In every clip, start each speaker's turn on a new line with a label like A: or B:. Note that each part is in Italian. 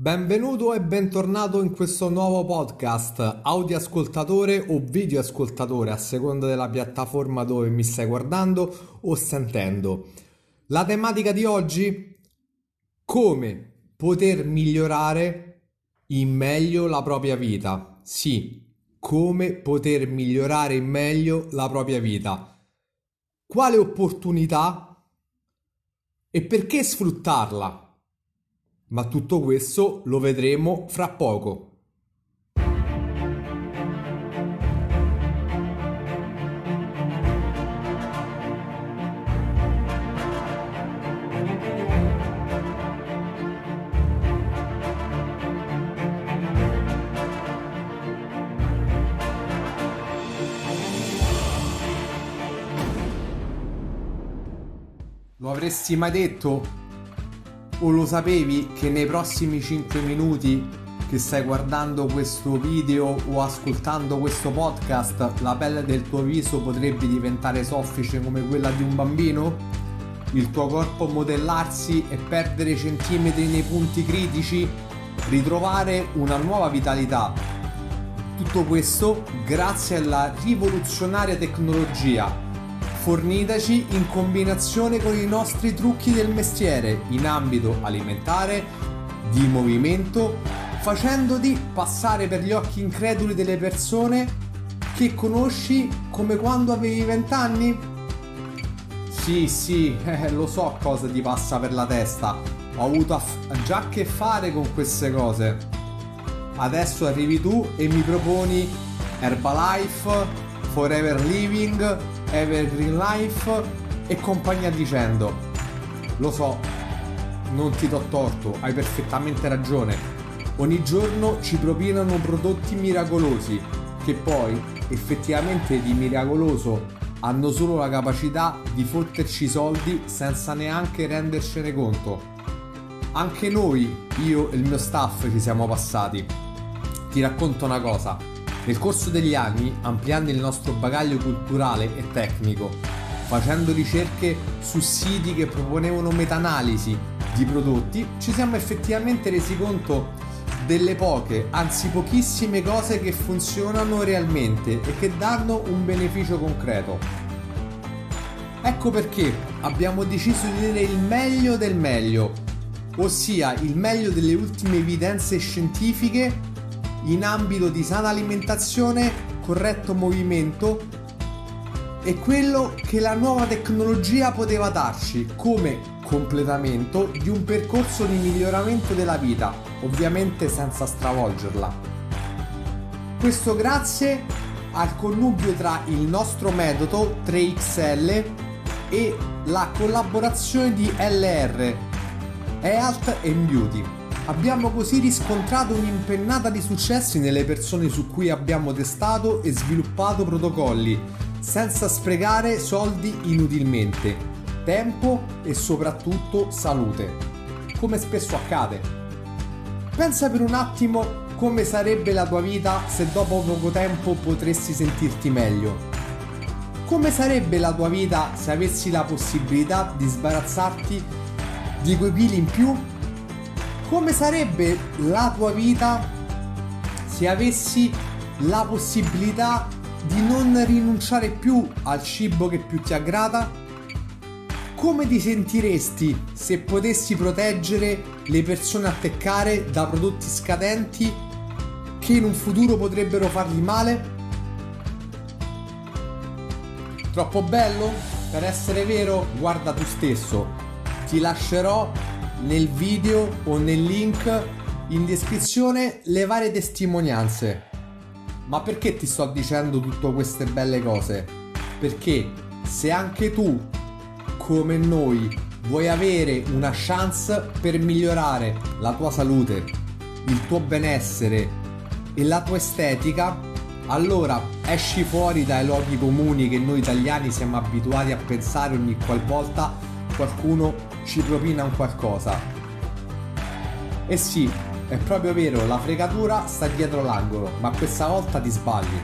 A: Benvenuto e bentornato in questo nuovo podcast, audioascoltatore o videoascoltatore a seconda della piattaforma dove mi stai guardando o sentendo. La tematica di oggi? Come poter migliorare in meglio la propria vita. Sì, come poter migliorare in meglio la propria vita. Quale opportunità e perché sfruttarla? Ma tutto questo lo vedremo fra poco. Lo avresti mai detto o lo sapevi che nei prossimi 5 minuti che stai guardando questo video o ascoltando questo podcast la pelle del tuo viso potrebbe diventare soffice come quella di un bambino? Il tuo corpo modellarsi e perdere centimetri nei punti critici? Ritrovare una nuova vitalità? Tutto questo grazie alla rivoluzionaria tecnologia fornitaci in combinazione con i nostri trucchi del mestiere in ambito alimentare, di movimento, facendoti passare per gli occhi increduli delle persone che conosci come quando avevi vent'anni? Sì, sì, eh, lo so cosa ti passa per la testa. Ho avuto aff- già a che fare con queste cose. Adesso arrivi tu e mi proponi Herbalife, Forever Living, Evergreen Life e compagnia dicendo. Lo so, non ti do torto, hai perfettamente ragione. Ogni giorno ci propinano prodotti miracolosi che poi effettivamente di miracoloso hanno solo la capacità di fotterci soldi senza neanche rendercene conto. Anche noi, io e il mio staff, ci siamo passati. Ti racconto una cosa. Nel corso degli anni, ampliando il nostro bagaglio culturale e tecnico, facendo ricerche su siti che proponevano meta-analisi di prodotti, ci siamo effettivamente resi conto delle poche, anzi pochissime cose che funzionano realmente e che danno un beneficio concreto. Ecco perché abbiamo deciso di dire il meglio del meglio, ossia il meglio delle ultime evidenze scientifiche in ambito di sana alimentazione, corretto movimento e quello che la nuova tecnologia poteva darci come completamento di un percorso di miglioramento della vita, ovviamente senza stravolgerla. Questo grazie al connubio tra il nostro metodo 3XL e la collaborazione di LR, Health and Beauty. Abbiamo così riscontrato un'impennata di successi nelle persone su cui abbiamo testato e sviluppato protocolli, senza sprecare soldi inutilmente, tempo e soprattutto salute, come spesso accade. Pensa per un attimo come sarebbe la tua vita se dopo poco tempo potresti sentirti meglio. Come sarebbe la tua vita se avessi la possibilità di sbarazzarti di quei pili in più come sarebbe la tua vita se avessi la possibilità di non rinunciare più al cibo che più ti aggrada? Come ti sentiresti se potessi proteggere le persone a te care da prodotti scadenti che in un futuro potrebbero fargli male? Troppo bello? Per essere vero, guarda tu stesso. Ti lascerò nel video o nel link in descrizione le varie testimonianze. Ma perché ti sto dicendo tutte queste belle cose? Perché se anche tu, come noi, vuoi avere una chance per migliorare la tua salute, il tuo benessere e la tua estetica, allora esci fuori dai luoghi comuni che noi italiani siamo abituati a pensare ogni qualvolta qualcuno ci propina un qualcosa. E sì, è proprio vero, la fregatura sta dietro l'angolo, ma questa volta ti sbagli.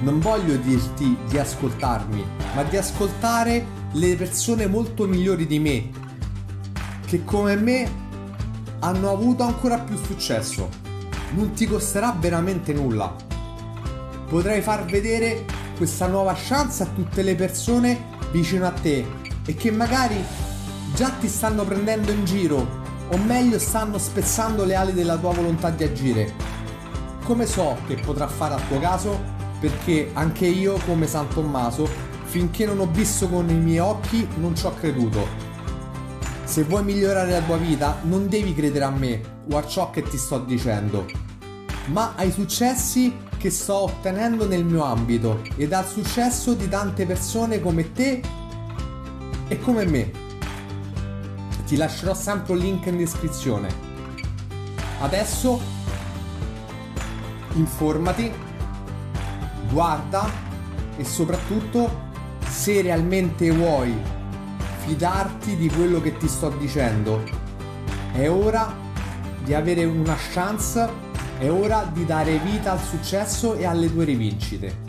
A: Non voglio dirti di ascoltarmi, ma di ascoltare le persone molto migliori di me, che come me hanno avuto ancora più successo. Non ti costerà veramente nulla. Potrai far vedere questa nuova chance a tutte le persone vicino a te e che magari già ti stanno prendendo in giro o meglio stanno spezzando le ali della tua volontà di agire. Come so che potrà fare al tuo caso? Perché anche io, come San Tommaso, finché non ho visto con i miei occhi, non ci ho creduto. Se vuoi migliorare la tua vita, non devi credere a me o a ciò che ti sto dicendo, ma ai successi che sto ottenendo nel mio ambito ed al successo di tante persone come te e come me. Ti lascerò sempre un link in descrizione. Adesso informati, guarda e soprattutto se realmente vuoi fidarti di quello che ti sto dicendo, è ora di avere una chance, è ora di dare vita al successo e alle tue rivincite.